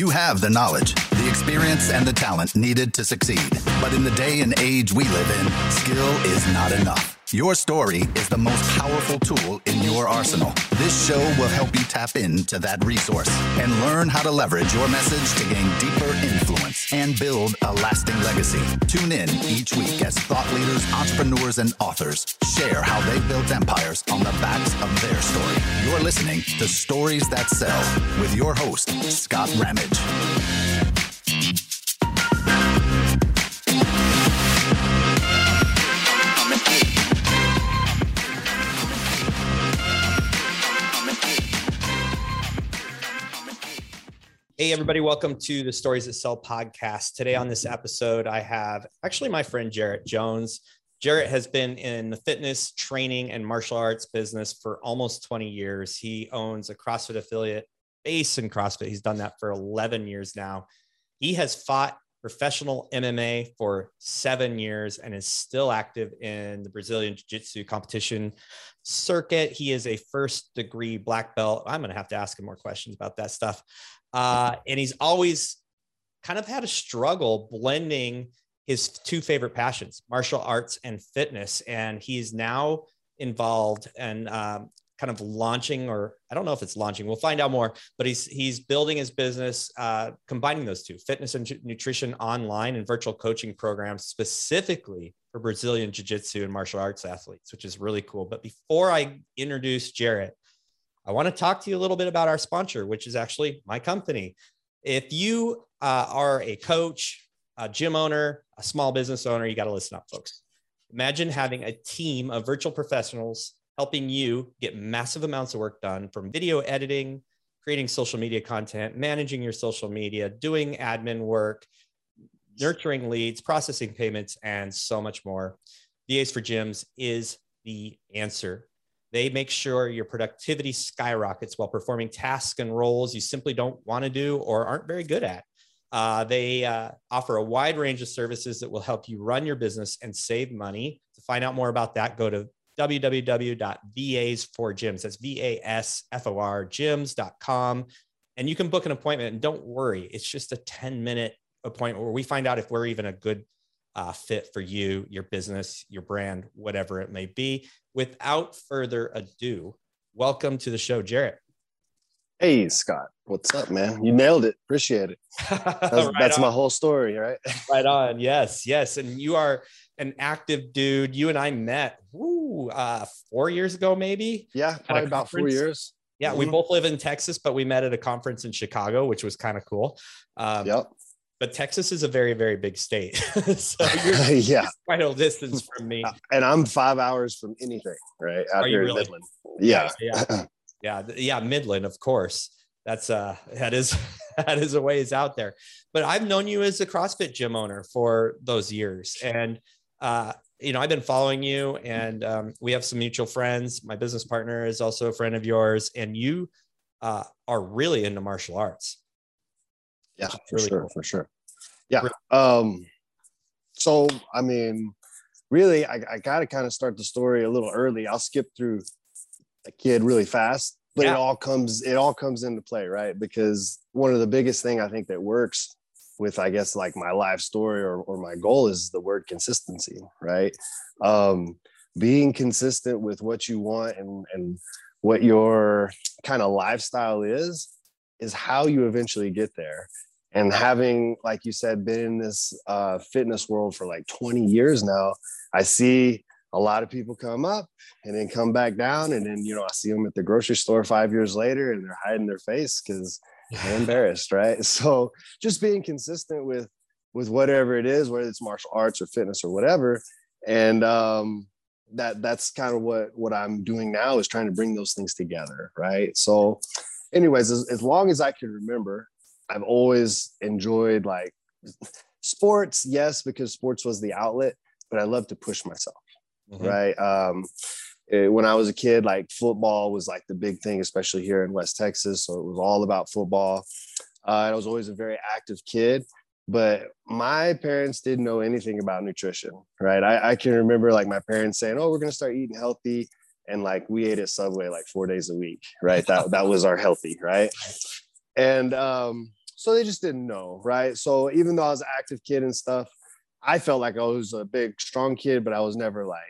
You have the knowledge, the experience, and the talent needed to succeed. But in the day and age we live in, skill is not enough. Your story is the most powerful tool in your arsenal. This show will help you tap into that resource and learn how to leverage your message to gain deeper influence and build a lasting legacy. Tune in each week as thought leaders, entrepreneurs, and authors share how they built empires on the backs of their story. You're listening to Stories That Sell with your host, Scott Ramage. Hey, everybody, welcome to the Stories That Sell podcast. Today on this episode, I have actually my friend Jarrett Jones. Jarrett has been in the fitness, training, and martial arts business for almost 20 years. He owns a CrossFit affiliate based in CrossFit. He's done that for 11 years now. He has fought professional MMA for seven years and is still active in the Brazilian Jiu Jitsu competition circuit. He is a first degree black belt. I'm going to have to ask him more questions about that stuff. Uh, and he's always kind of had a struggle blending his two favorite passions, martial arts and fitness. And he's now involved and um, kind of launching, or I don't know if it's launching. We'll find out more. But he's he's building his business, uh, combining those two: fitness and nutrition online and virtual coaching programs, specifically for Brazilian jiu-jitsu and martial arts athletes, which is really cool. But before I introduce Jarrett, I want to talk to you a little bit about our sponsor, which is actually my company. If you uh, are a coach, a gym owner, a small business owner, you got to listen up, folks. Imagine having a team of virtual professionals helping you get massive amounts of work done from video editing, creating social media content, managing your social media, doing admin work, nurturing leads, processing payments, and so much more. VAs for Gyms is the answer. They make sure your productivity skyrockets while performing tasks and roles you simply don't want to do or aren't very good at. Uh, they uh, offer a wide range of services that will help you run your business and save money. To find out more about that, go to www.vasforgyms. That's V A S F O R gyms.com. And you can book an appointment. And don't worry, it's just a 10 minute appointment where we find out if we're even a good uh, fit for you, your business, your brand, whatever it may be. Without further ado, welcome to the show, Jarrett. Hey, Scott. What's up, man? You nailed it. Appreciate it. That's, right that's my whole story, right? right on. Yes, yes. And you are an active dude. You and I met woo, uh, four years ago, maybe. Yeah, probably about four years. Yeah, mm-hmm. we both live in Texas, but we met at a conference in Chicago, which was kind of cool. Um, yep but Texas is a very, very big state. so you're yeah. quite a distance from me. And I'm five hours from anything, right? Out Are here really? in Midland. Yeah. Yeah. yeah. Yeah. Midland, of course. That's uh that is that is a ways out there. But I've known you as a CrossFit gym owner for those years. And uh, you know, I've been following you and um, we have some mutual friends. My business partner is also a friend of yours, and you uh, are really into martial arts. Yeah, for really sure, cool. for sure. Yeah. Um, so I mean, really, I, I got to kind of start the story a little early. I'll skip through a kid really fast, but yeah. it all comes it all comes into play, right? Because one of the biggest thing I think that works with I guess like my life story or, or my goal is the word consistency, right? Um, being consistent with what you want and and what your kind of lifestyle is is how you eventually get there and having like you said been in this uh, fitness world for like 20 years now i see a lot of people come up and then come back down and then you know i see them at the grocery store five years later and they're hiding their face because they're embarrassed right? So just being consistent with with whatever it is whether it's martial arts or fitness or whatever and um that that's kind of what what i'm doing now is trying to bring those things together right? So anyways as, as long as i can remember I've always enjoyed like sports, yes, because sports was the outlet, but I love to push myself. Mm-hmm. Right. Um, it, when I was a kid, like football was like the big thing, especially here in West Texas. So it was all about football. Uh, I was always a very active kid, but my parents didn't know anything about nutrition. Right. I, I can remember like my parents saying, "Oh, we're going to start eating healthy," and like we ate at Subway like four days a week. Right. That that was our healthy. Right. And um, so they just didn't know, right? So even though I was an active kid and stuff, I felt like I was a big, strong kid, but I was never like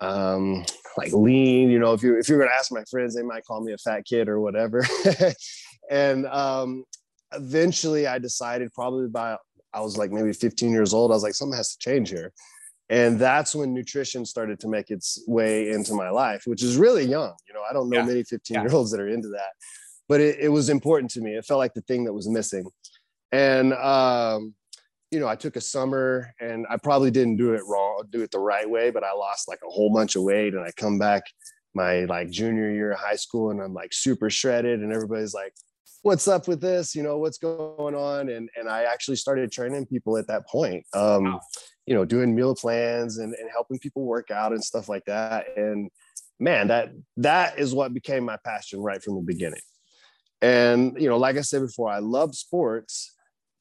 um like lean you know? If you if you're gonna ask my friends they might call me a fat kid or whatever. And um eventually i decided probably by i was like maybe 15 years old i was like something has to change here. And that's when nutrition started to make its way into my life which is really young you know? I don't know yeah. many 15 year olds that are into that but it, it was important to me it felt like the thing that was missing and um you know, I took a summer and I probably didn't do it wrong, do it the right way, but I lost like a whole bunch of weight and I come back my like junior year of high school and I'm like super shredded and everybody's like, what's up with this? You know, what's going on? And, and I actually started training people at that point, um, wow. you know, doing meal plans and, and helping people work out and stuff like that. And man, that, that is what became my passion right from the beginning. And, you know, like I said before, I love sports,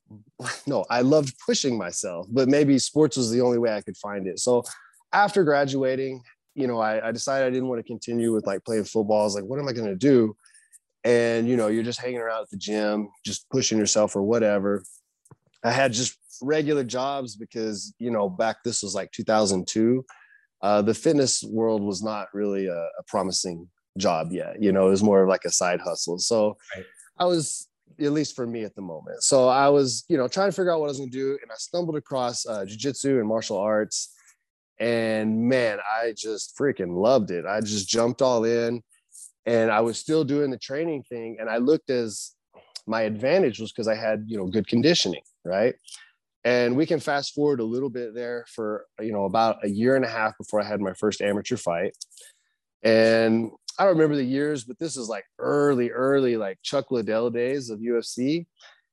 no, I loved pushing myself, but maybe sports was the only way I could find it. So after graduating, you know, I, I decided I didn't want to continue with like playing football. I was like, what am I going to do? And, you know, you're just hanging around at the gym, just pushing yourself or whatever. I had just regular jobs because, you know, back this was like 2002. Uh, the fitness world was not really a, a promising job yet. You know, it was more of like a side hustle. So right. I was at least for me at the moment. So I was, you know, trying to figure out what I was going to do, and I stumbled across uh, jujitsu and martial arts, and man, I just freaking loved it. I just jumped all in, and I was still doing the training thing, and I looked as my advantage was because I had, you know, good conditioning, right? And we can fast forward a little bit there for, you know, about a year and a half before I had my first amateur fight. And I don't remember the years, but this is like early, early, like Chuck Liddell days of UFC.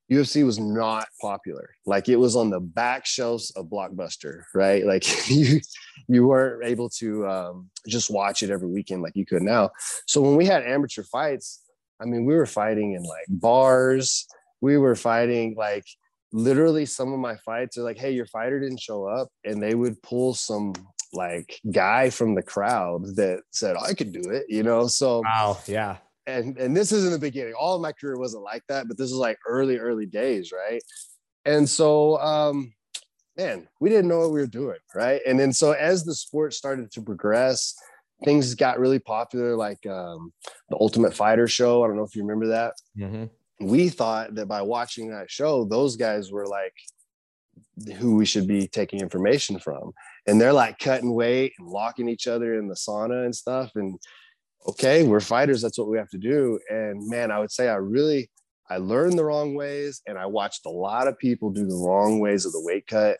UFC was not popular. Like it was on the back shelves of Blockbuster, right? Like you you weren't able to um, just watch it every weekend like you could now. So when we had amateur fights, I mean, we were fighting in like bars. We were fighting like literally some of my fights are like, hey, your fighter didn't show up, and they would pull some like guy from the crowd that said I could do it, you know. So wow, yeah. And and this is in the beginning. All of my career wasn't like that, but this is like early, early days, right? And so um man, we didn't know what we were doing, right? And then so as the sport started to progress, things got really popular, like um, the Ultimate Fighter show. I don't know if you remember that. Mm-hmm. We thought that by watching that show, those guys were like who we should be taking information from and they're like cutting weight and locking each other in the sauna and stuff and okay we're fighters that's what we have to do and man i would say i really i learned the wrong ways and i watched a lot of people do the wrong ways of the weight cut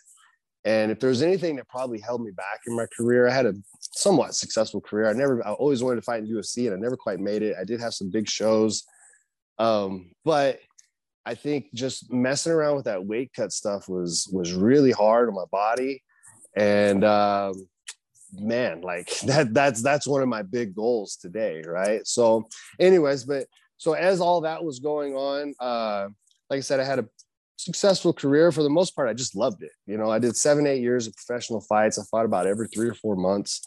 and if there's anything that probably held me back in my career i had a somewhat successful career i never i always wanted to fight in ufc and i never quite made it i did have some big shows um, but i think just messing around with that weight cut stuff was was really hard on my body and um, man like that that's that's one of my big goals today right? So anyways but so as all that was going on uh like i said i had a successful career for the most part. I just loved it. You know i did seven eight years of professional fights. I fought about every three or four months.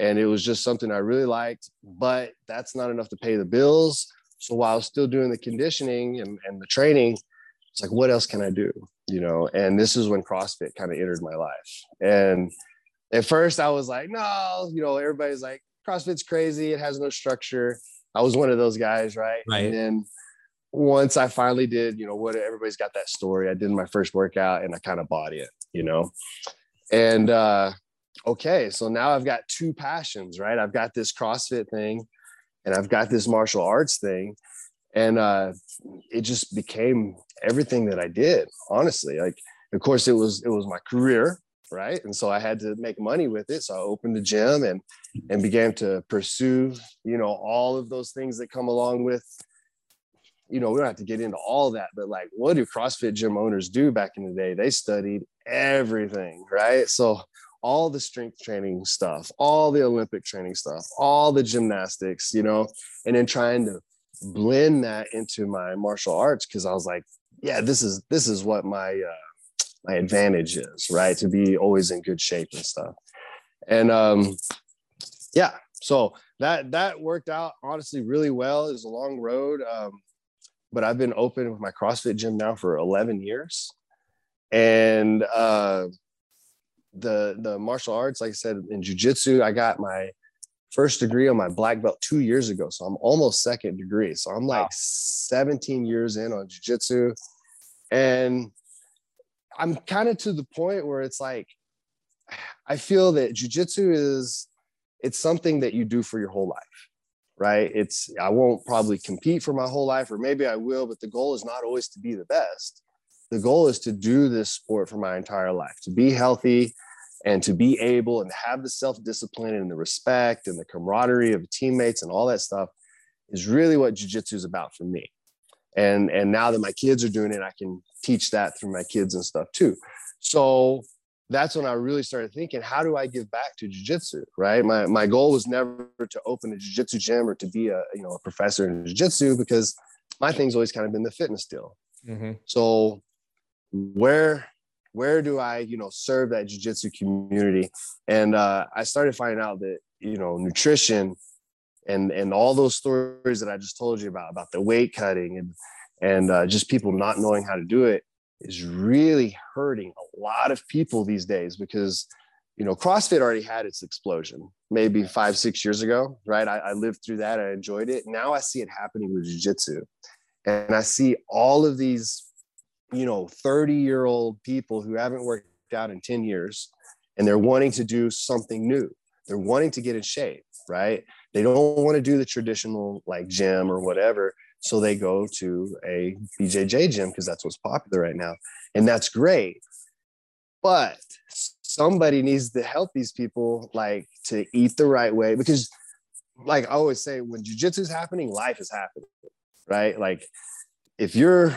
And it was just something i really liked but that's not enough to pay the bills. So while still doing the conditioning and, and the training it's like what else can i do? You know and this is when crossfit kind of entered my life. And at first i was like no you know everybody's like crossfit's crazy it has no structure. I was one of those guys right, right. and then once i finally did you know what everybody's got that story. I did my first workout and i kind of bought it you know? And uh okay so now i've got two passions right? I've got this crossfit thing and i've got this martial arts thing and uh it just became everything that I did, honestly. Like, of course, it was it was my career, right? And so I had to make money with it. So I opened the gym and and began to pursue, you know, all of those things that come along with, you know, we don't have to get into all that, but like, what do CrossFit gym owners do back in the day? They studied everything, right? So all the strength training stuff, all the Olympic training stuff, all the gymnastics, you know, and then trying to blend that into my martial arts because I was like, yeah, this is this is what my uh, my advantage is, right? To be always in good shape and stuff. And um, yeah, so that that worked out honestly really well. It was a long road. Um, but I've been open with my CrossFit gym now for 11 years. And uh, the the martial arts, like I said, in jujitsu, I got my first degree on my black belt two years ago. So I'm almost second degree. So I'm like wow. 17 years in on jujitsu. And I'm kind of to the point where it's like, I feel that jujitsu is, it's something that you do for your whole life, right? It's, I won't probably compete for my whole life, or maybe I will, but the goal is not always to be the best. The goal is to do this sport for my entire life, to be healthy, and to be able and have the self-discipline and the respect and the camaraderie of teammates and all that stuff is really what jiu-jitsu is about for me. And and now that my kids are doing it i can teach that through my kids and stuff too. So that's when i really started thinking how do i give back to jiu-jitsu right? My, my goal was never to open a jiu-jitsu gym or to be a you know a professor in jiu-jitsu because my thing's always kind of been the fitness deal. Mm-hmm. so where where do I, you know, serve that jujitsu community? And uh, I started finding out that, you know, nutrition and and all those stories that I just told you about, about the weight cutting and and uh, just people not knowing how to do it is really hurting a lot of people these days because you know CrossFit already had its explosion maybe five six years ago, right? I, I lived through that, I enjoyed it. Now I see it happening with jiu-jitsu, and I see all of these you know 30 year old people who haven't worked out in 10 years and they're wanting to do something new. They're wanting to get in shape right? They don't want to do the traditional like gym or whatever so they go to a bjj gym because that's what's popular right now and that's great. But somebody needs to help these people like to eat the right way because like i always say when jiu-jitsu is happening life is happening right? Like if you're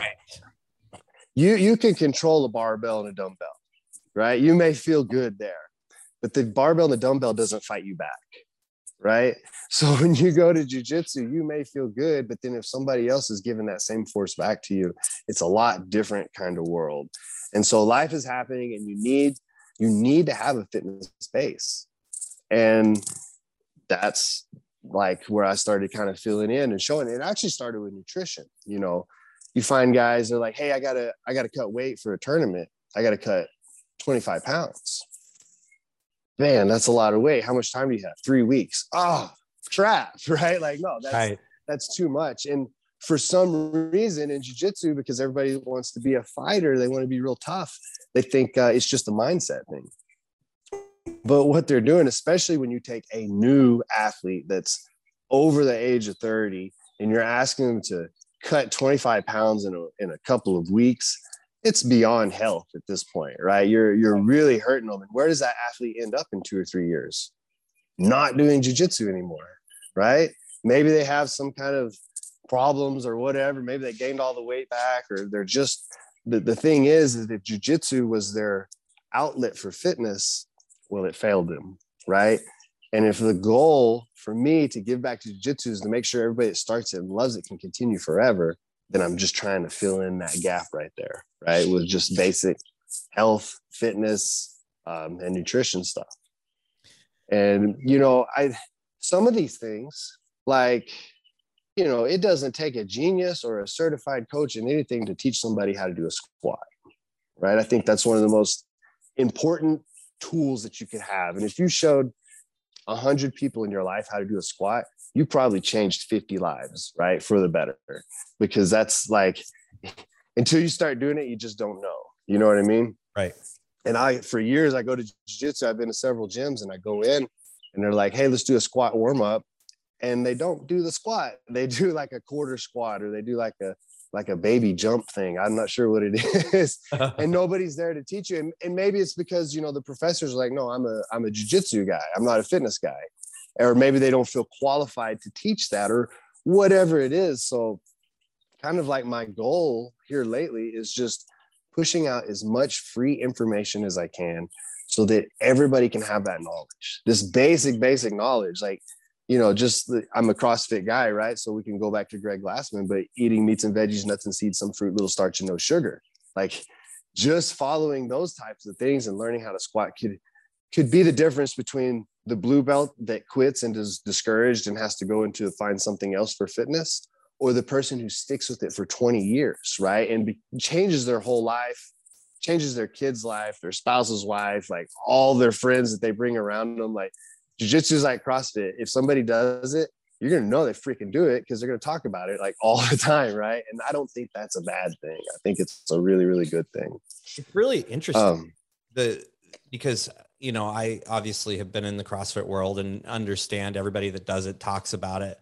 you you can control a barbell and a dumbbell, right? You may feel good there, but the barbell and the dumbbell doesn't fight you back, right? So when you go to jujitsu, you may feel good, but then if somebody else is giving that same force back to you, it's a lot different kind of world. And so life is happening, and you need you need to have a fitness base, and that's like where I started kind of filling in and showing. It actually started with nutrition, you know you find guys they're like, hey, I gotta I gotta cut weight for a tournament. I gotta cut 25 pounds. Man, that's a lot of weight. How much time do you have? Three weeks. Oh, trap, right? Like, no, that's right. that's too much. And for some reason in jiu-jitsu, because everybody wants to be a fighter, they want to be real tough. They think uh, it's just a mindset thing. But what they're doing, especially when you take a new athlete that's over the age of 30 and you're asking them to cut 25 pounds in a, in a couple of weeks, it's beyond health at this point, right? You're you're really hurting them. And where does that athlete end up in two or three years? Not doing jujitsu anymore, right? Maybe they have some kind of problems or whatever. Maybe they gained all the weight back, or they're just the, the thing is, that jujitsu was their outlet for fitness. Well, it failed them, right? And if the goal for me to give back to jiu-jitsu is to make sure everybody that starts it and loves it can continue forever, then I'm just trying to fill in that gap right there, right? With just basic health, fitness, um, and nutrition stuff. And you know, I some of these things, like, you know, it doesn't take a genius or a certified coach in anything to teach somebody how to do a squat, right? I think that's one of the most important tools that you could have. And if you showed 100 people in your life how to do a squat, you probably changed 50 lives, right? For the better. Because that's like, until you start doing it, you just don't know. You know what I mean? Right. And I, for years, I go to jiu-jitsu. I've been to several gyms and I go in and they're like, hey, let's do a squat warm up. And they don't do the squat. They do like a quarter squat or they do like a like a baby jump thing. I'm not sure what it is. and nobody's there to teach you. And, and, maybe it's because, you know, the professors are like, no, I'm a, I'm a jujitsu guy. I'm not a fitness guy. Or maybe they don't feel qualified to teach that or whatever it is. So kind of like my goal here lately is just pushing out as much free information as I can so that everybody can have that knowledge. This basic, basic knowledge. Like you know, just the, I'm a CrossFit guy, right? So we can go back to Greg Glassman, but eating meats and veggies, nuts and seeds, some fruit, little starch, and no sugar. Like just following those types of things and learning how to squat could could be the difference between the blue belt that quits and is discouraged and has to go into find something else for fitness or the person who sticks with it for 20 years, right? And be, changes their whole life, changes their kid's life, their spouse's life, like all their friends that they bring around them. Like jujitsu is like CrossFit. If somebody does it, you're gonna know they freaking do it because they're gonna talk about it like all the time, right? And I don't think that's a bad thing. I think it's a really, really good thing. It's really interesting. Um, the because you know I obviously have been in the CrossFit world and understand everybody that does it talks about it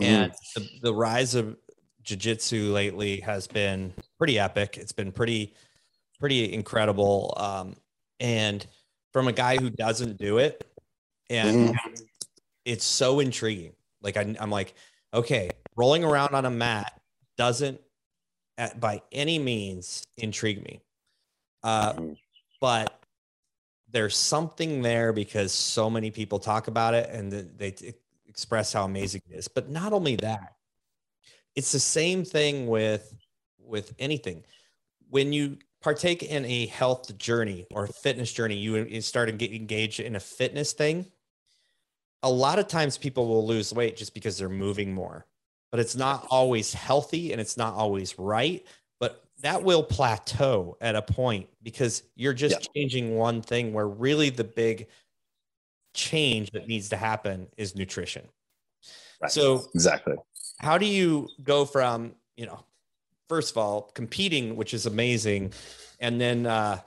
Mm-hmm. And the, the rise of jiu-jitsu lately has been pretty epic. It's been pretty, pretty incredible. Um, and from a guy who doesn't do it, and mm-hmm. it's so intriguing. Like I, I'm like, okay, rolling around on a mat doesn't at, by any means intrigue me. Uh, mm-hmm. but there's something there because so many people talk about it and they, they express how amazing it is. But not only that, it's the same thing with with anything. When you partake in a health journey or fitness journey, you start to get engaged in a fitness thing. A lot of times people will lose weight just because they're moving more, but it's not always healthy and it's not always right. But that will plateau at a point because you're just yeah. changing one thing where really the big change that needs to happen is nutrition. Right. So exactly. How do you go from, you know, first of all, competing, which is amazing, and then uh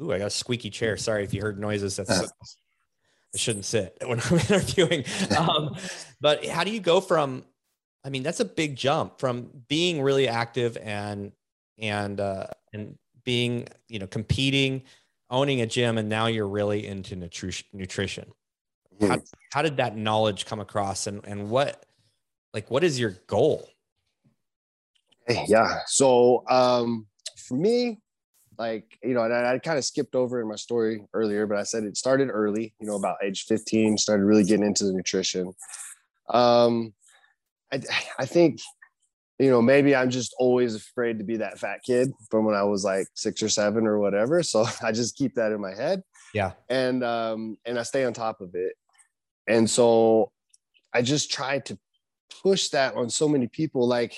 ooh, I got a squeaky chair. Sorry if you heard noises. That's I shouldn't sit when I'm interviewing. Um, but how do you go from I mean, that's a big jump from being really active and and uh and being, you know, competing owning a gym and now you're really into nutri- nutrition how, hmm. how did that knowledge come across and, and what like what is your goal yeah so um for me like you know I, I kind of skipped over in my story earlier but i said it started early you know about age 15 started really getting into the nutrition um i i think you know, maybe I'm just always afraid to be that fat kid from when I was like six or seven or whatever. So I just keep that in my head. Yeah. And um, and I stay on top of it. And so I just try to push that on so many people. Like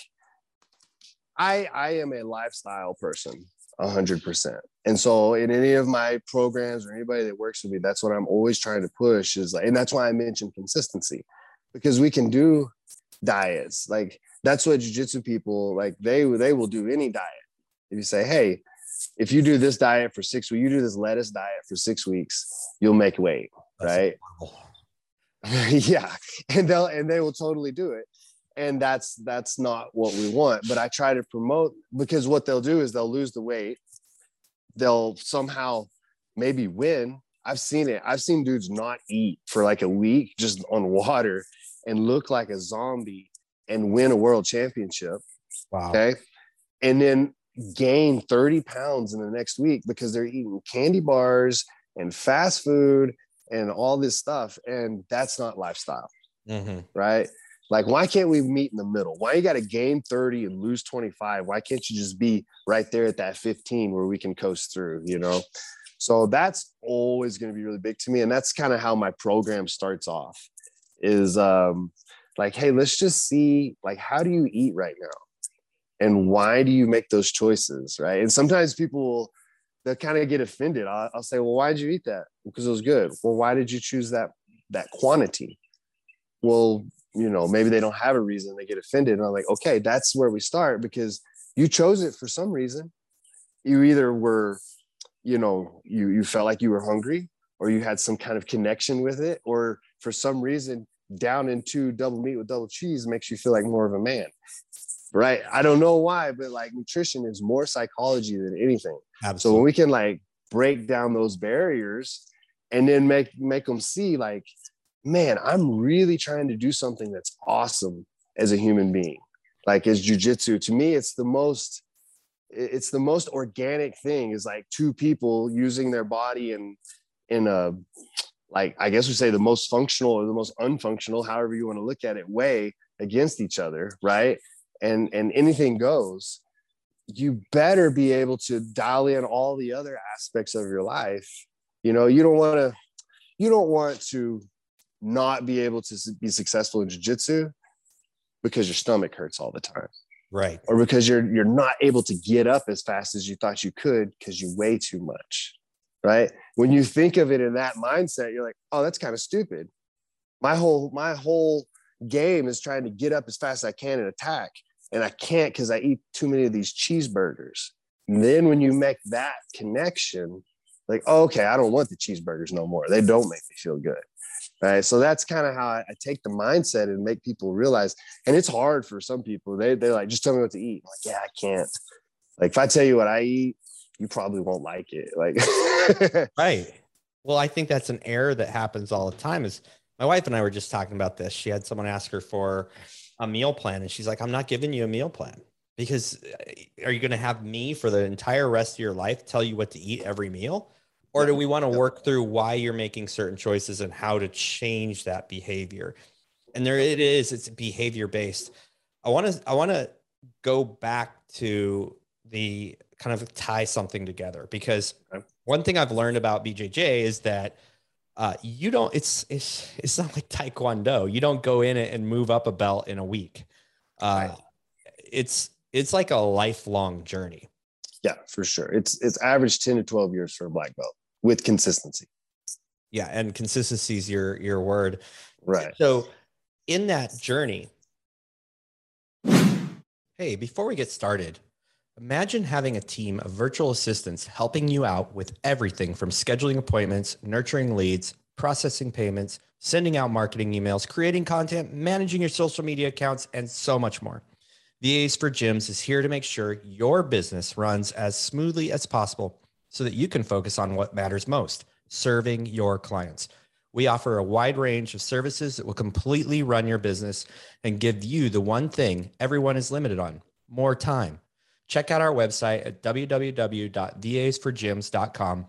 I I am a lifestyle person, a hundred percent. And so in any of my programs or anybody that works with me, that's what I'm always trying to push is like, and that's why I mentioned consistency because we can do diets. Like that's what jiu-jitsu people like they they will do any diet. If you say hey if you do this diet for six weeks you do this lettuce diet for six weeks you'll make weight that's right? yeah. And they'll and they will totally do it and that's that's not what we want but i try to promote because what they'll do is they'll lose the weight they'll somehow maybe win i've seen it i've seen dudes not eat for like a week just on water and look like a zombie and win a world championship. Wow. Okay. And then gain 30 pounds in the next week because they're eating candy bars and fast food and all this stuff. And that's not lifestyle. Mm-hmm. Right. Like, why can't we meet in the middle? Why you got to gain 30 and lose 25? Why can't you just be right there at that 15 where we can coast through, you know? So that's always going to be really big to me. And that's kind of how my program starts off is um, like hey let's just see like how do you eat right now and why do you make those choices right and sometimes people will they'll kind of get offended I'll, I'll say well why did you eat that because it was good well why did you choose that that quantity well you know maybe they don't have a reason they get offended. And i'm like okay that's where we start because you chose it for some reason. You either were you know you you felt like you were hungry or you had some kind of connection with it or for some reason down into double meat with double cheese makes you feel like more of a man right? I don't know why but like nutrition is more psychology than anything. Absolutely. so when we can like break down those barriers and then make make them see like man i'm really trying to do something that's awesome as a human being like as jujitsu to me it's the most it's the most organic thing is like two people using their body in in a like I guess we say the most functional or the most unfunctional, however you want to look at it, way against each other, right? And and anything goes. You better be able to dial in all the other aspects of your life. You know, you don't want to you don't want to not be able to be successful in jiu-jitsu because your stomach hurts all the time. Right. Or because you're you're not able to get up as fast as you thought you could because you weigh too much. Right. When you think of it in that mindset, you're like, oh, that's kind of stupid. My whole my whole game is trying to get up as fast as I can and attack. And I can't because I eat too many of these cheeseburgers. And then when you make that connection, like, oh, okay, I don't want the cheeseburgers no more. They don't make me feel good. Right. So that's kind of how I, take the mindset and make people realize. And it's hard for some people. They they're like, just tell me what to eat. I'm like, yeah, I can't. Like if I tell you what I eat, you probably won't like it. Like right. Well, I think that's an error that happens all the time. Is my wife and I were just talking about this. She had someone ask her for a meal plan, and she's like, I'm not giving you a meal plan because uh, are you going to have me for the entire rest of your life tell you what to eat every meal? Or do we want to work through why you're making certain choices and how to change that behavior? And there it is it's behavior based i want to i want to go back to the kind of tie something together because one thing i've learned about bjj is that uh, you don't it's it's it's not like taekwondo. You don't go in it and move up a belt in a week. Uh, right. it's it's like a lifelong journey. Yeah for sure. It's it's average 10 to 12 years for a black belt with consistency. Yeah, and consistency is your your word. Right. So in that journey, hey, before we get started, imagine having a team of virtual assistants helping you out with everything from scheduling appointments, nurturing leads, processing payments, sending out marketing emails, creating content, managing your social media accounts, and so much more. VAs for Gyms is here to make sure your business runs as smoothly as possible so that you can focus on what matters most serving your clients. We offer a wide range of services that will completely run your business and give you the one thing everyone is limited on more time. Check out our website at www.vasforgyms.com.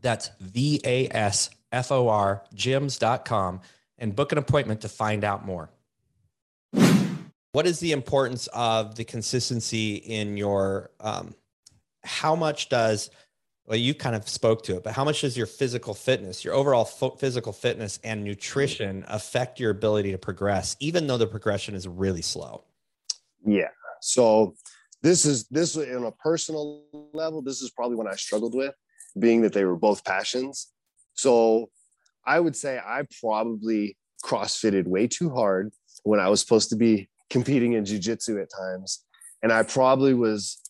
That's V A S F O R gyms.com and book an appointment to find out more. What is the importance of the consistency in your, um, how much does well you kind of spoke to it but how much does your physical fitness your overall physical fitness and nutrition affect your ability to progress even though the progression is really slow? Yeah. So this is this in a personal level this is probably when i struggled with being that they were both passions. So i would say i probably crossfitted way too hard when i was supposed to be competing in jiu-jitsu at times and i probably was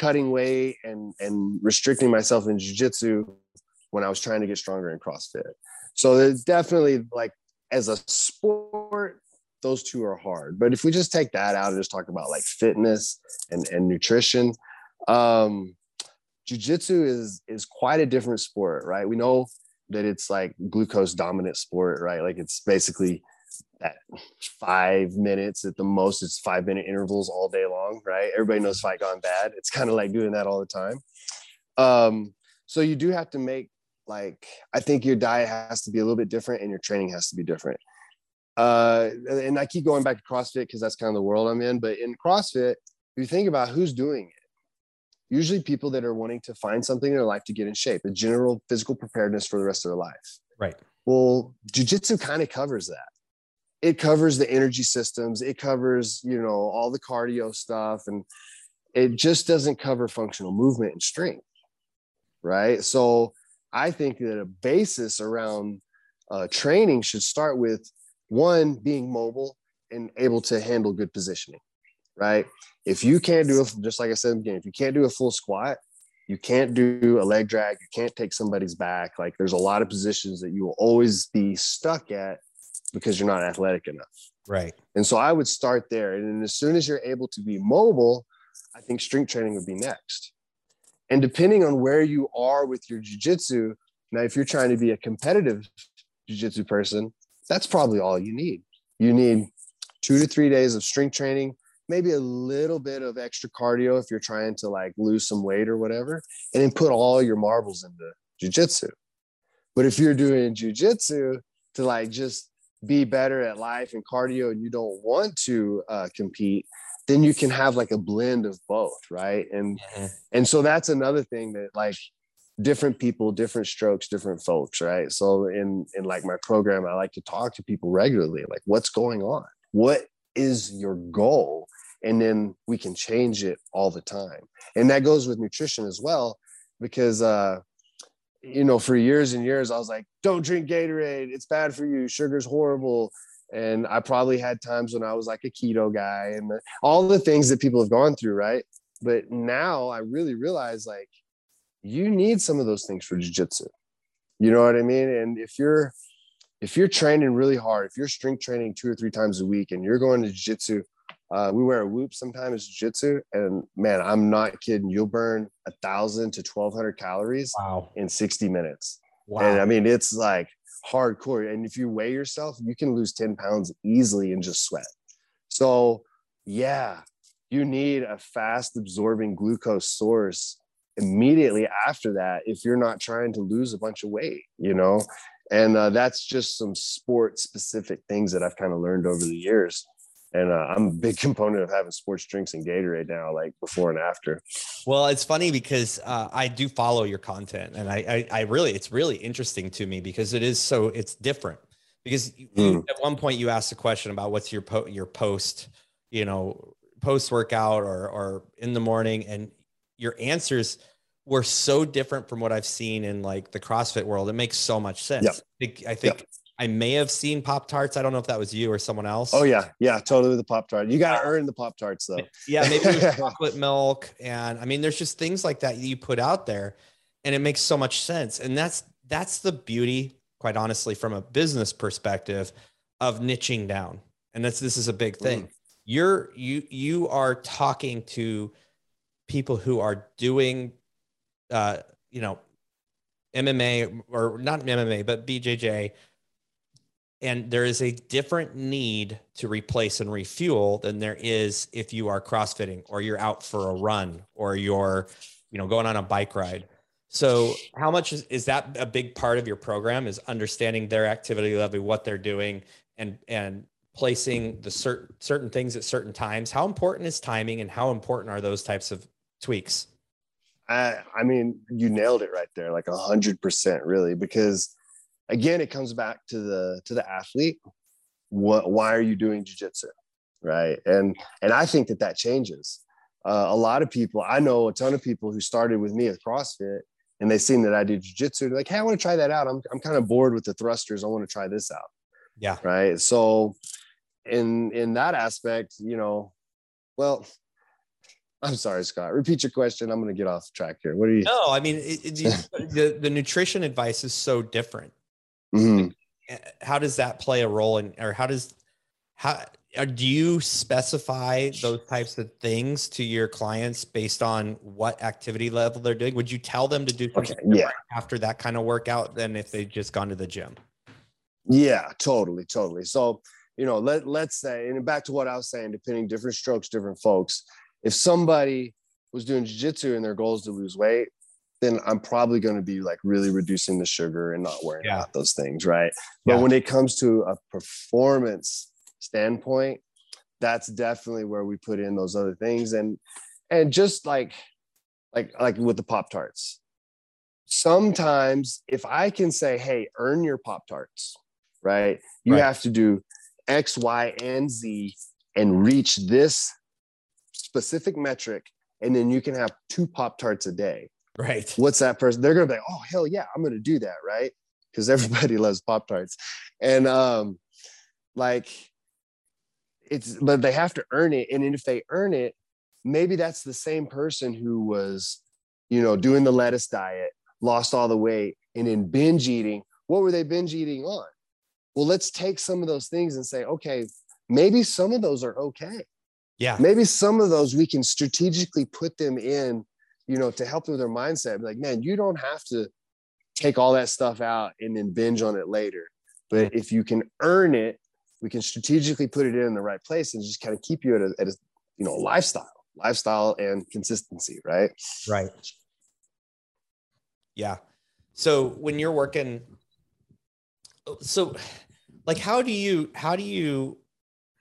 cutting weight and and restricting myself in jiu-jitsu when I was trying to get stronger in CrossFit. So it's definitely like as a sport, those two are hard. But if we just take that out and just talk about like fitness and, and nutrition, um, jiu-jitsu is is quite a different sport, right? We know that it's like glucose dominant sport, right? Like it's basically at five minutes at the most. It's five minute intervals all day long, right? Everybody knows fight gone bad. It's kind of like doing that all the time. Um, so you do have to make like I think your diet has to be a little bit different and your training has to be different. Uh, and I keep going back to CrossFit because that's kind of the world I'm in. But in CrossFit, you think about who's doing it. Usually, people that are wanting to find something in their life to get in shape, a general physical preparedness for the rest of their life. Right. Well, jujitsu kind of covers that it covers the energy systems it covers you know all the cardio stuff and it just doesn't cover functional movement and strength right? So i think that a basis around uh, training should start with one being mobile and able to handle good positioning right? If you can't do it just like i said again if you can't do a full squat you can't do a leg drag you can't take somebody's back like there's a lot of positions that you will always be stuck at because you're not athletic enough. Right. And so I would start there. And then as soon as you're able to be mobile, I think strength training would be next. And depending on where you are with your jujitsu, now if you're trying to be a competitive jujitsu person, that's probably all you need. You need two to three days of strength training, maybe a little bit of extra cardio if you're trying to like lose some weight or whatever, and then put all your marbles into jujitsu. But if you're doing jujitsu to like just be better at life and cardio and you don't want to uh, compete then you can have like a blend of both right? And mm-hmm. and so that's another thing that like different people different strokes different folks right? So in in like my program i like to talk to people regularly like what's going on? What is your goal? And then we can change it all the time. And that goes with nutrition as well because uh you know for years and years i was like don't drink gatorade. It's bad for you. Sugar's horrible. And i probably had times when i was like a keto guy and the, all the things that people have gone through right? But now i really realize like you need some of those things for jiu-jitsu. You know what i mean? And if you're if you're training really hard if you're strength training two or three times a week and you're going to jiu-jitsu uh, we wear a whoop sometimes jiu-jitsu and man i'm not kidding you'll burn a thousand to 1200 calories wow. in 60 minutes wow. and i mean it's like hardcore and if you weigh yourself you can lose 10 pounds easily and just sweat so yeah you need a fast absorbing glucose source immediately after that if you're not trying to lose a bunch of weight you know and uh, that's just some sport specific things that i've kind of learned over the years and uh, I'm a big component of having sports drinks and Gatorade now, like before and after. Well, it's funny because uh, I do follow your content, and I, I, I, really, it's really interesting to me because it is so, it's different. Because mm. at one point you asked a question about what's your po- your post, you know, post workout or or in the morning, and your answers were so different from what I've seen in like the CrossFit world. It makes so much sense. I think, I think yep I may have seen Pop Tarts. I don't know if that was you or someone else. Oh yeah, yeah, totally the Pop Tart. You got to earn the Pop Tarts though. Yeah, maybe chocolate milk, and I mean, there's just things like that you put out there, and it makes so much sense. And that's that's the beauty, quite honestly, from a business perspective, of niching down. And that's this is a big thing. Mm. You're you you are talking to people who are doing, uh, you know, MMA or not MMA, but BJJ and there is a different need to replace and refuel than there is if you are crossfitting or you're out for a run or you're you know going on a bike ride. So how much is, is that a big part of your program is understanding their activity level what they're doing and and placing the certain certain things at certain times? How important is timing and how important are those types of tweaks? I i mean you nailed it right there like a hundred percent really because again, it comes back to the to the athlete. What? Why are you doing jujitsu? Right. And and I think that that changes. Uh, a lot of people, I know a ton of people who started with me at CrossFit and they seen that I do jujitsu. They're like, hey, I want to try that out. I'm I'm kind of bored with the thrusters. I want to try this out. Yeah. Right. So in in that aspect, you know, well, I'm sorry, Scott. Repeat your question. I'm going to get off track here. What are you? No, I mean, it, it, the the nutrition advice is so different. Mm-hmm. Eh, how does that play a role in, or how does how uh, do you specify those types of things to your clients based on what activity level they're doing? Would you tell them to do something okay, yeah. after that kind of workout than if they just gone to the gym? Yeah, totally, totally. So, you know, let let's say, and back to what I was saying, depending different strokes, different folks. If somebody was doing jiu-jitsu and their goal is to lose weight, then I'm probably going to be like really reducing the sugar and not worrying yeah. about those things, right? But yeah. when it comes to a performance standpoint, that's definitely where we put in those other things and and just like like like with the pop tarts sometimes if i can say hey earn your pop tarts right you right. have to do x y and z and reach this specific metric and then you can have two pop tarts a day Right. What's that person? They're gonna be like, oh hell yeah, I'm gonna do that, right? Because everybody loves Pop Tarts. And um, like it's but they have to earn it. And if they earn it, maybe that's the same person who was, you know, doing the lettuce diet, lost all the weight, and in binge eating, what were they binge eating on? Well, let's take some of those things and say, okay, maybe some of those are okay. Yeah. Maybe some of those we can strategically put them in you know, to help them with their mindset. Like, man, you don't have to take all that stuff out and then binge on it later. But if you can earn it, we can strategically put it in the right place and just kind of keep you at a, at a you know, lifestyle, lifestyle and consistency. Right. Right. Yeah. So when you're working, so like, how do you, how do you,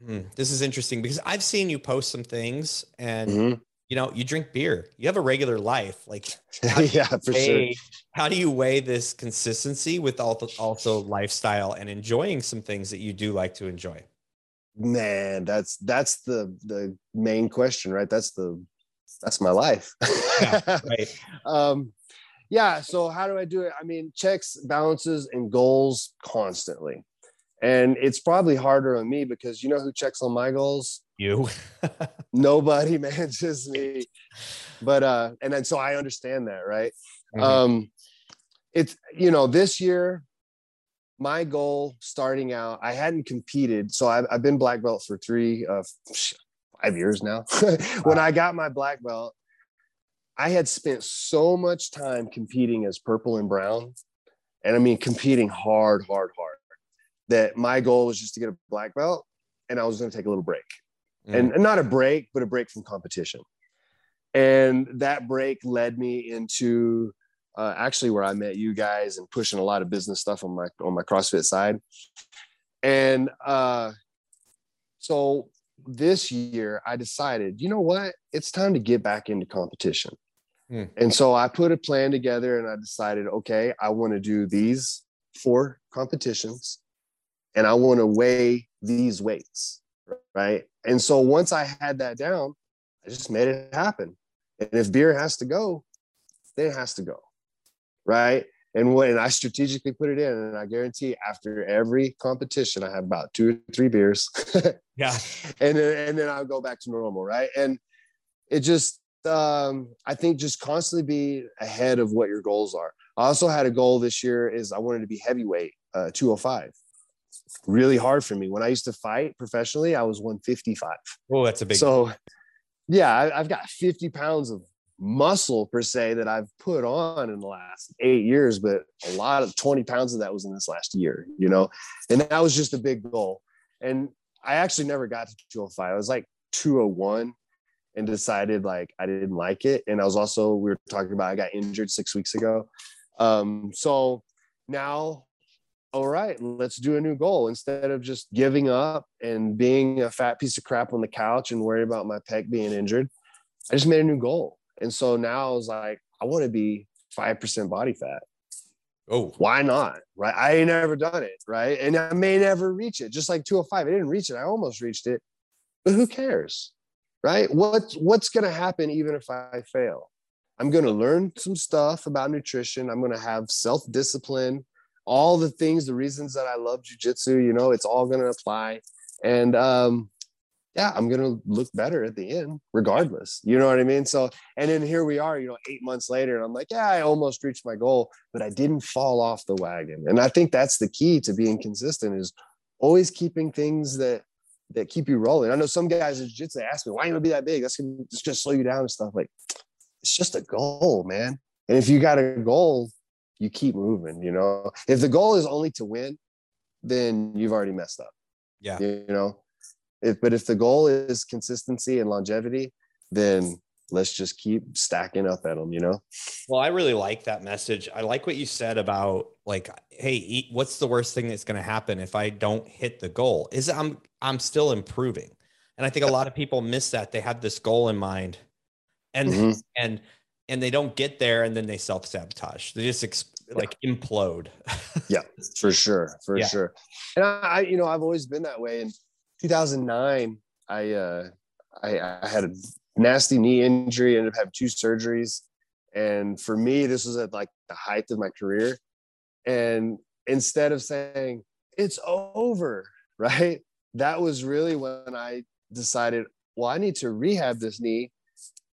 hmm, this is interesting because I've seen you post some things and mm-hmm you know, you drink beer, you have a regular life. Like, yeah, for weigh, sure. How do you weigh this consistency with also, also lifestyle and enjoying some things that you do like to enjoy? Man, that's that's the the main question, right? That's the that's my life. yeah, right. um, yeah. So how do I do it? I mean, checks, balances, and goals constantly. And it's probably harder on me because you know who checks on my goals? You. Nobody, man, just me. But uh, and then so I understand that, right? Mm-hmm. Um, it's you know, this year, my goal starting out, I hadn't competed. So I've, I've been black belt for three, uh, five years now. when I got my black belt, I had spent so much time competing as purple and brown. And I mean, competing hard, hard, hard that my goal was just to get a black belt and I was going to take a little break. Mm. And, and not a break, but a break from competition. And that break led me into uh, actually where I met you guys and pushing a lot of business stuff on my on my CrossFit side. And uh, so this year I decided, you know what? It's time to get back into competition. Mm. And so I put a plan together and I decided, okay, I want to do these four competitions and I want to weigh these weights. Right. And so once I had that down, I just made it happen. And if beer has to go, then it has to go. Right. And when I strategically put it in, and I guarantee after every competition, I have about two or three beers. yeah. And then, and then I'll go back to normal. Right. And it just, um, I think just constantly be ahead of what your goals are. I also had a goal this year is I wanted to be heavyweight, uh, 205 really hard for me. When I used to fight professionally, I was 155. Oh, that's a big. So, yeah, I, have got 50 pounds of muscle per se that I've put on in the last eight years, but a lot of 20 pounds of that was in this last year, you know, and that was just a big goal. And I actually never got to 205. I was like 201 and decided like I didn't like it. And I was also, we were talking about, I got injured six weeks ago. Um, so now all right, let's do a new goal instead of just giving up and being a fat piece of crap on the couch and worrying about my pec being injured. I just made a new goal. And so now I was like, I want to be 5% body fat. Oh, why not? Right. I ain't never done it. Right. And I may never reach it. Just like 205. I didn't reach it. I almost reached it. But who cares? Right. What's what's gonna happen even if I fail? I'm gonna learn some stuff about nutrition. I'm gonna have self-discipline all the things, the reasons that I love jujitsu, you know, it's all going to apply. And um, yeah, I'm going to look better at the end, regardless. You know what I mean? So, and then here we are, you know, eight months later, and I'm like, yeah, I almost reached my goal, but I didn't fall off the wagon. And I think that's the key to being consistent is always keeping things that that keep you rolling. I know some guys in jiu-jitsu ask me, why you gonna be that big? That's gonna just slow you down and stuff. Like, it's just a goal, man. And if you got a goal, you keep moving you know? If the goal is only to win then you've already messed up. Yeah. You know? If but if the goal is consistency and longevity then let's just keep stacking up at them you know? Well i really like that message. I like what you said about like hey what's the worst thing that's going to happen if i don't hit the goal? Is i'm i'm still improving. And i think a lot of people miss that. They have this goal in mind and mm-hmm. and and they don't get there and then they self sabotage. They just ex- yeah. like implode. yeah, for sure, for yeah. sure. And I, you know, I've always been that way. In 2009, I uh, I, I had a nasty knee injury, ended up having two surgeries, and for me, this was at like the height of my career. And instead of saying it's over, right, that was really when I decided, well, I need to rehab this knee.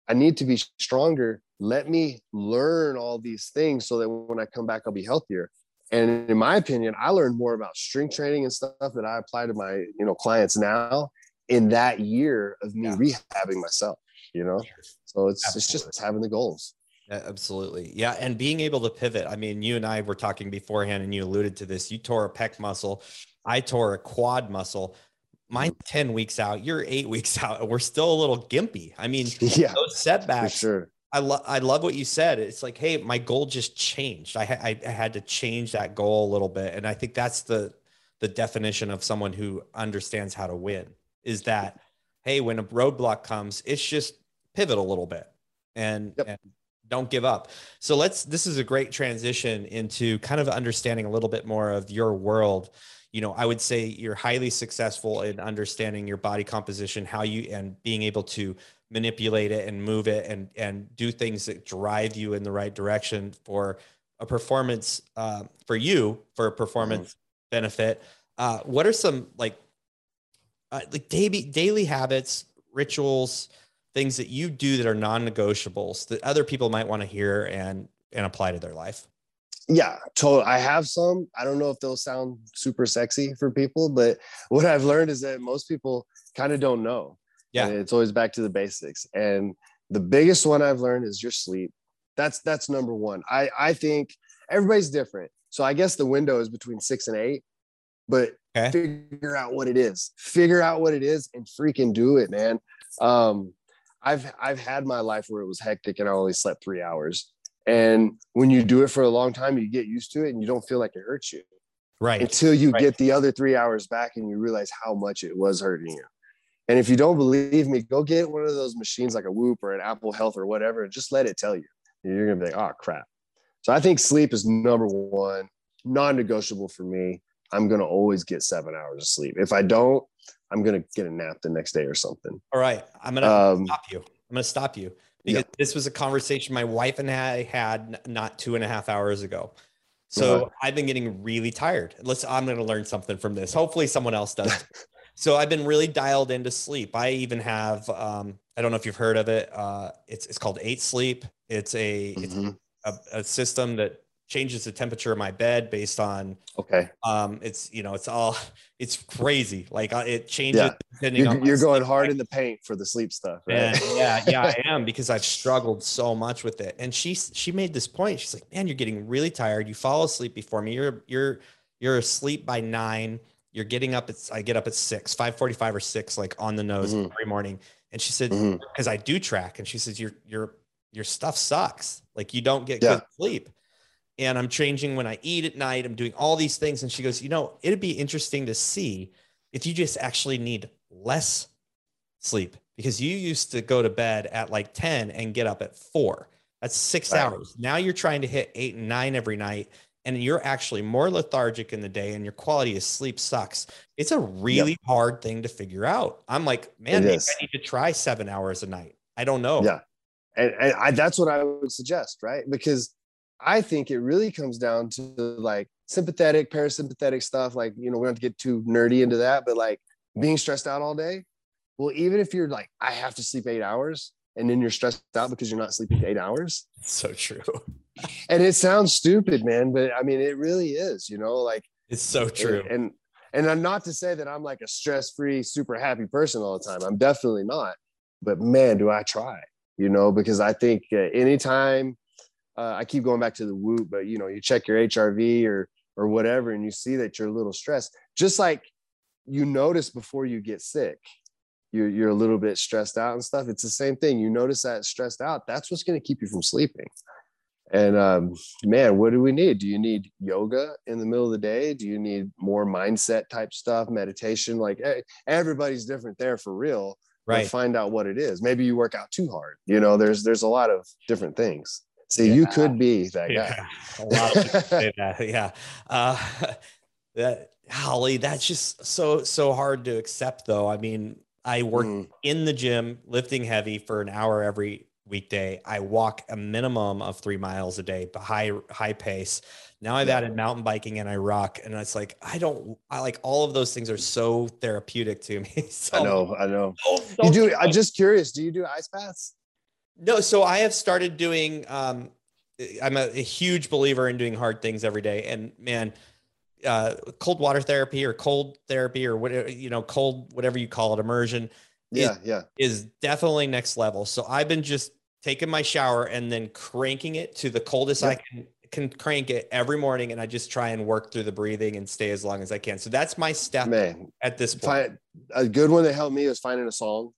I need to be stronger let me learn all these things so that when I come back, I'll be healthier. And in my opinion, I learned more about strength training and stuff that I apply to my, you know, clients now in that year of me yeah. rehabbing myself, you know? So it's, Absolutely. it's just having the goals. Yeah, absolutely. Yeah. And being able to pivot. I mean, you and I were talking beforehand and you alluded to this. You tore a pec muscle. I tore a quad muscle. Mine mm-hmm. 10 weeks out, you're eight weeks out. We're still a little gimpy. I mean, yeah, those setbacks sure. I love I love what you said. It's like, hey, my goal just changed. I, ha- I, I had to change that goal a little bit, and I think that's the the definition of someone who understands how to win. Is that hey, when a roadblock comes, it's just pivot a little bit and, yep. and don't give up. So let's. This is a great transition into kind of understanding a little bit more of your world you know, I would say you're highly successful in understanding your body composition, how you and being able to manipulate it and move it and and do things that drive you in the right direction for a performance uh, for you for a performance mm-hmm. benefit. Uh, what are some like uh, like daily daily habits, rituals, things that you do that are non-negotiables that other people might want to hear and and apply to their life? Yeah, totally. I have some. I don't know if they'll sound super sexy for people, but what I've learned is that most people kind of don't know. Yeah, and it's always back to the basics. And the biggest one I've learned is your sleep. That's that's number one. I I think everybody's different, so I guess the window is between six and eight. But okay. figure out what it is. Figure out what it is and freaking do it, man. Um, I've I've had my life where it was hectic and I only slept three hours. And when you do it for a long time, you get used to it and you don't feel like it hurts you. Right. Until you right. get the other three hours back and you realize how much it was hurting you. And if you don't believe me, go get one of those machines like a Whoop or an Apple Health or whatever, and just let it tell you. You're gonna be like, oh crap. So I think sleep is number one, non-negotiable for me. I'm gonna always get seven hours of sleep. If I don't, I'm gonna get a nap the next day or something. All right, I'm gonna um, stop you. I'm gonna stop you because yeah. this was a conversation my wife and I had not two and a half hours ago. So I've been getting really tired. Let's. I'm gonna learn something from this. Hopefully, someone else does. so I've been really dialed into sleep. I even have. Um, I don't know if you've heard of it. Uh, it's it's called Eight Sleep. It's a mm-hmm. it's a, a system that changes the temperature of my bed based on okay um it's you know it's all it's crazy like uh, it changes yeah. depending you're, on you're going hard in the paint for the sleep stuff right? and yeah yeah i am because i've struggled so much with it and she she made this point she's like man you're getting really tired you fall asleep before me you're you're you're asleep by nine you're getting up at i get up at six 545 or six like on the nose mm-hmm. every morning and she said because mm-hmm. i do track and she says your your your stuff sucks like you don't get yeah. good sleep and I'm changing when I eat at night. I'm doing all these things. And she goes, You know, it'd be interesting to see if you just actually need less sleep because you used to go to bed at like 10 and get up at four. That's six right. hours. Now you're trying to hit eight and nine every night. And you're actually more lethargic in the day, and your quality of sleep sucks. It's a really yep. hard thing to figure out. I'm like, man, maybe I need to try seven hours a night. I don't know. Yeah. And, and I, that's what I would suggest, right? Because I think it really comes down to like sympathetic, parasympathetic stuff. Like, you know, we don't have to get too nerdy into that, but like being stressed out all day. Well, even if you're like, I have to sleep eight hours and then you're stressed out because you're not sleeping eight hours. So true. And it sounds stupid, man, but I mean, it really is, you know, like it's so true. And, and, and I'm not to say that I'm like a stress free, super happy person all the time. I'm definitely not. But man, do I try, you know, because I think uh, anytime uh, I keep going back to the Whoop, but you know, you check your HRV or or whatever, and you see that you're a little stressed. Just like you notice before you get sick, you're you're a little bit stressed out and stuff. It's the same thing. You notice that stressed out. That's what's going to keep you from sleeping. And um, man, what do we need? Do you need yoga in the middle of the day? Do you need more mindset type stuff, meditation? Like hey, everybody's different there for real. Right. Find out what it is. Maybe you work out too hard. You know, there's there's a lot of different things. See, yeah. you could be that yeah. guy. A lot of say that. Yeah. Uh, that Holly, that's just so so hard to accept though. I mean, I work mm. in the gym lifting heavy for an hour every weekday. I walk a minimum of three miles a day, but high high pace. Now I've added mountain biking and I rock, and it's like I don't. I like all of those things are so therapeutic to me. so, I know, I know. You do. I'm just curious. Do you do ice baths? No, so I have started doing. Um, I'm a, a, huge believer in doing hard things every day, and man, uh, cold water therapy or cold therapy or whatever you know, cold whatever you call it, immersion. Yeah, is, yeah, is definitely next level. So I've been just taking my shower and then cranking it to the coldest yep. I can can crank it every morning, and I just try and work through the breathing and stay as long as I can. So that's my step Man, at this point. A good one that helped me was finding a song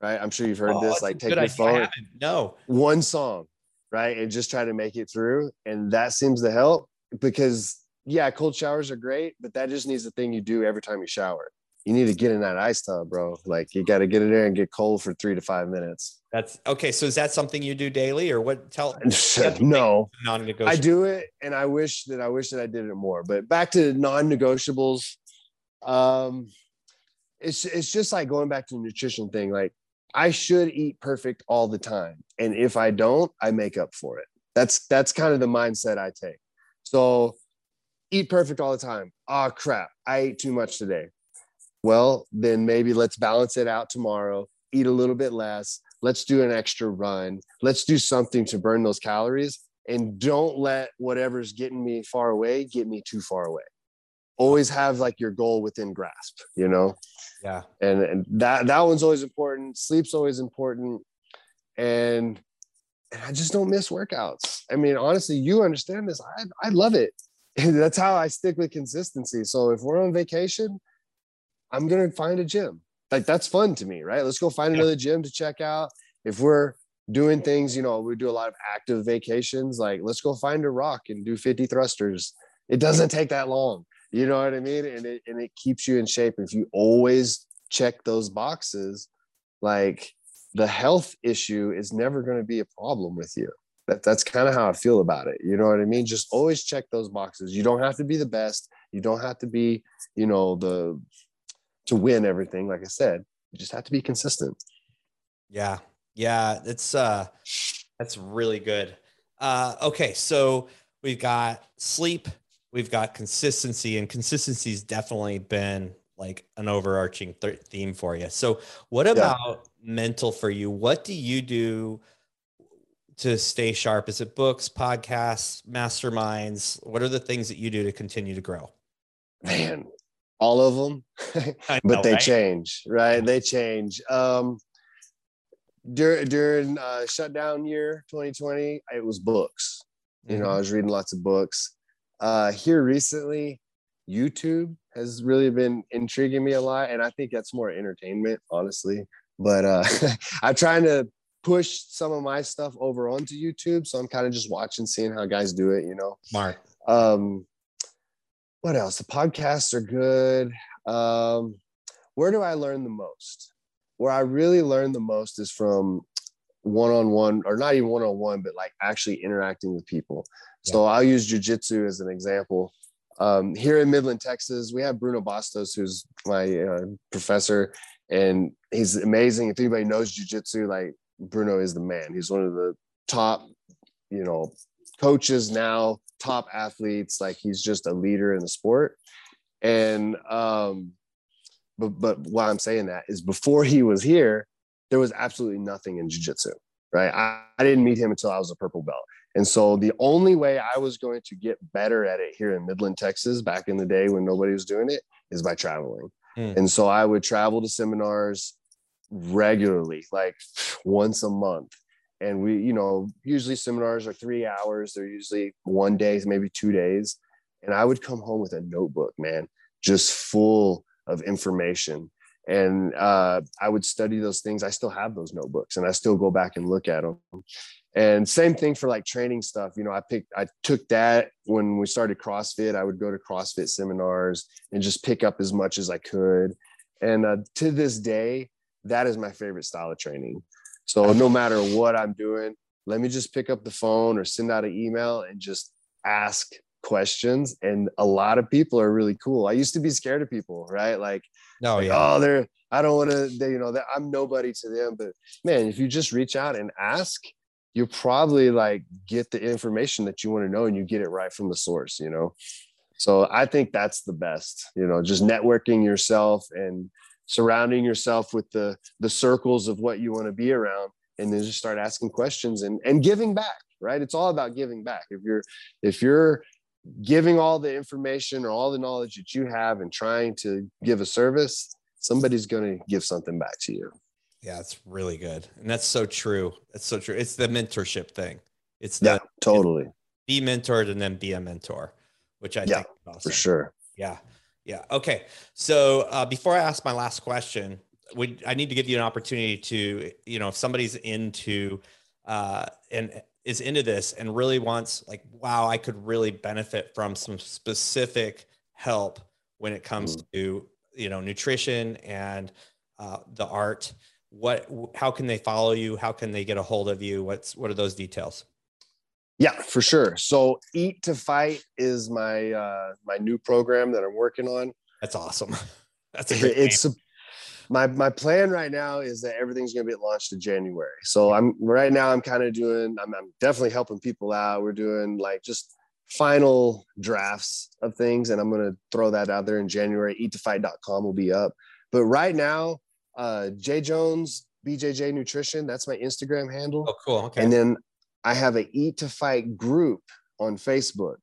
right? I'm sure you've heard oh, this. Like take your phone, no one song, right, and just try to make it through, and that seems to help because yeah, cold showers are great, but that just needs the thing you do every time you shower. You need to get in that ice tub, bro. Like you got to get in there and get cold for three to five minutes. That's okay. So is that something you do daily, or what? Tell no, non-negotiable. I do it, and I wish that I wish that I did it more. But back to non-negotiables. Um, it's it's just like going back to the nutrition thing. Like I should eat perfect all the time, and if I don't, I make up for it. That's that's kind of the mindset I take. So eat perfect all the time. Oh crap, I ate too much today. Well, then maybe let's balance it out tomorrow. Eat a little bit less. Let's do an extra run. Let's do something to burn those calories and don't let whatever's getting me far away get me too far away. Always have like your goal within grasp, you know? Yeah. And and that that one's always important. Sleep's always important. And and I just don't miss workouts. I mean, honestly, you understand this. I I love it. that's how I stick with consistency. So if we're on vacation, I'm gonna find a gym. Like that's fun to me, right? Let's go find another gym to check out. If we're doing things, you know, we do a lot of active vacations. Like let's go find a rock and do 50 thrusters. It doesn't take that long. You know what I mean? And it and it keeps you in shape. If you always check those boxes, like the health issue is never going to be a problem with you that, that's kind of how I feel about it. You know what I mean? Just always check those boxes. You don't have to be the best. You don't have to be, you know, the to win everything. Like I said, you just have to be consistent. Yeah. Yeah. It's uh that's really good. Uh okay. So we've got sleep, we've got consistency, and consistency's definitely been like an overarching th- theme for you. So what about yeah. mental for you? What do you do? to stay sharp? Is it books, podcasts, masterminds? What are the things that you do to continue to grow? Man, all of them, but know, they right? change, right? They change. Um, during during uh, shutdown year 2020, it was books. You mm-hmm. know, I was reading lots of books. Uh, here recently, YouTube has really been intriguing me a lot, and I think that's more entertainment, honestly. But uh, I'm trying to push some of my stuff over onto YouTube. So I'm kind of just watching, seeing how guys do it, you know. Smart. Um, what else? The podcasts are good. Um, where do I learn the most? Where I really learn the most is from one-on-one or not even one-on-one, but like actually interacting with people. Yeah. So I'll use jujitsu as an example. Um, here in Midland, Texas, we have Bruno Bastos, who's my uh, professor, and he's amazing. If anybody knows jujitsu, like Bruno is the man. He's one of the top, you know, coaches now, top athletes. Like he's just a leader in the sport. And um, but but why I'm saying that is before he was here, there was absolutely nothing in jiu-jitsu, right? I, I didn't meet him until I was a purple belt. And so the only way I was going to get better at it here in Midland, Texas, back in the day when nobody was doing it, is by traveling. Mm. And so I would travel to seminars regularly, like once a month. And we, you know, usually seminars are three hours. They're usually one day, maybe two days. And I would come home with a notebook, man, just full of information. And uh, I would study those things. I still have those notebooks and I still go back and look at them. And same thing for like training stuff. You know, I picked, I took that when we started CrossFit. I would go to CrossFit seminars and just pick up as much as I could. And uh, to this day, that is my favorite style of training. So no matter what I'm doing, let me just pick up the phone or send out an email and just ask questions. And a lot of people are really cool. I used to be scared of people, right? Like, no, like, yeah. oh, they're I don't want to, you know, that I'm nobody to them. But man, if you just reach out and ask, you probably like get the information that you want to know and you get it right from the source, you know. So I think that's the best, you know, just networking yourself and surrounding yourself with the the circles of what you want to be around and then just start asking questions and and giving back right? It's all about giving back. If you're if you're giving all the information or all the knowledge that you have and trying to give a service somebody's going to give something back to you. Yeah it's really good. And that's so true. That's so true. It's the mentorship thing. It's the, yeah totally. be mentored and then be a mentor which i yeah, think awesome. for sure. Yeah yeah. Okay. So uh, before I ask my last question, would I need to give you an opportunity to, you know, if somebody's into uh, and is into this and really wants like, wow, I could really benefit from some specific help when it comes mm. to, you know, nutrition and uh, the art. What, how can they follow you? How can they get a hold of you? What's, what are those details? Yeah, for sure. So Eat to Fight is my uh, my new program that I'm working on. That's awesome. That's a it's a, my my plan right now is that everything's going to be launched in January. So I'm right now I'm kind of doing I'm, I'm definitely helping people out. We're doing like just final drafts of things and I'm going to throw that out there in January. Eat2Fight.com will be up. But right now, uh J Jones BJJ Nutrition, that's my Instagram handle. Oh, cool. Okay. And then I have an Eat to Fight group on Facebook.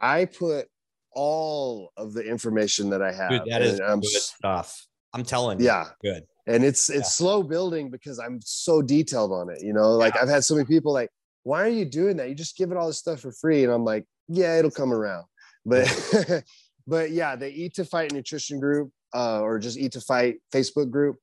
I put all of the information that I have. Dude, that is I'm, good stuff. I'm telling you. Yeah. Good. And it's it's yeah. slow building because I'm so detailed on it. You know, like yeah. I've had so many people like, why are you doing that? You just give it all this stuff for free. And I'm like, yeah, it'll come around. But but yeah, the Eat to Fight nutrition group, uh, or just Eat to Fight Facebook group,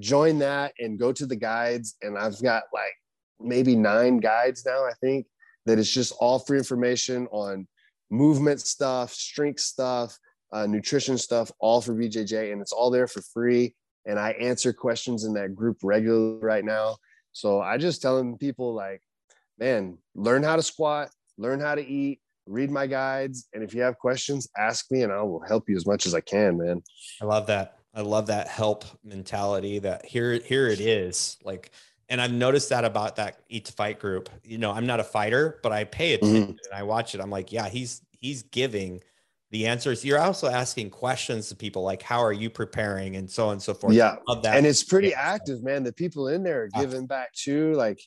join that and go to the guides. And I've got like maybe nine guides now, I think, that it's just all free information on movement stuff, strength stuff, uh, nutrition stuff, all for BJJ. And it's all there for free. And I answer questions in that group regularly right now. So I just telling people like, man, learn how to squat, learn how to eat, read my guides. And if you have questions, ask me and I will help you as much as I can, man. I love that. I love that help mentality that here, here it is. Like and I've noticed that about that Eat to Fight group. You know, I'm not a fighter, but I pay attention mm-hmm. and I watch it. I'm like, yeah, he's he's giving the answers. You're also asking questions to people like, how are you preparing, and so on and so forth. Yeah, and it's pretty yeah. active, man. The people in there are giving back too. Like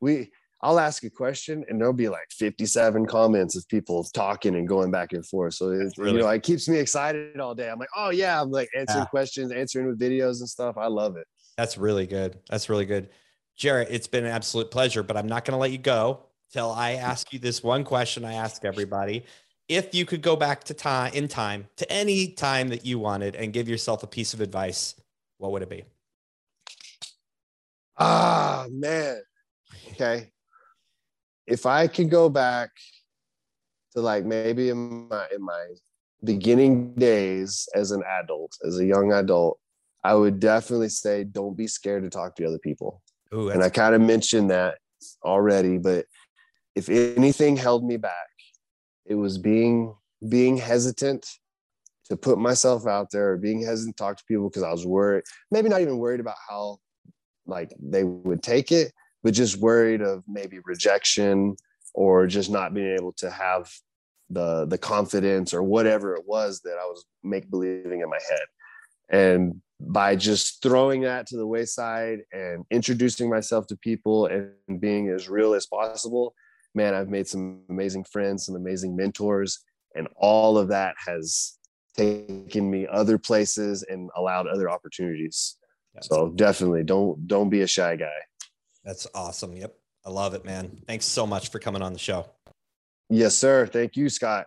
we, I'll ask a question and there'll be like 57 comments of people talking and going back and forth. So it, really- you know, it keeps me excited all day. I'm like, oh yeah, I'm like answering yeah. questions, answering with videos and stuff. I love it. That's really good. That's really good. Jarrett, it's been an absolute pleasure, but I'm not going to let you go till I ask you this one question I ask everybody. If you could go back to time in time to any time that you wanted and give yourself a piece of advice, what would it be? Ah, man. Okay. If I could go back to like maybe in my in my beginning days as an adult, as a young adult, I would definitely say don't be scared to talk to other people. Ooh, and I kind of mentioned that already, but if anything held me back, it was being being hesitant to put myself out there or being hesitant to talk to people because I was worried, maybe not even worried about how like they would take it, but just worried of maybe rejection or just not being able to have the the confidence or whatever it was that I was make believing in my head. And by just throwing that to the wayside and introducing myself to people and being as real as possible, man, I've made some amazing friends, some amazing mentors, and all of that has taken me other places and allowed other opportunities. That's so definitely don't don't be a shy guy. That's awesome. Yep. I love it, man. Thanks so much for coming on the show. Yes, sir. Thank you, Scott.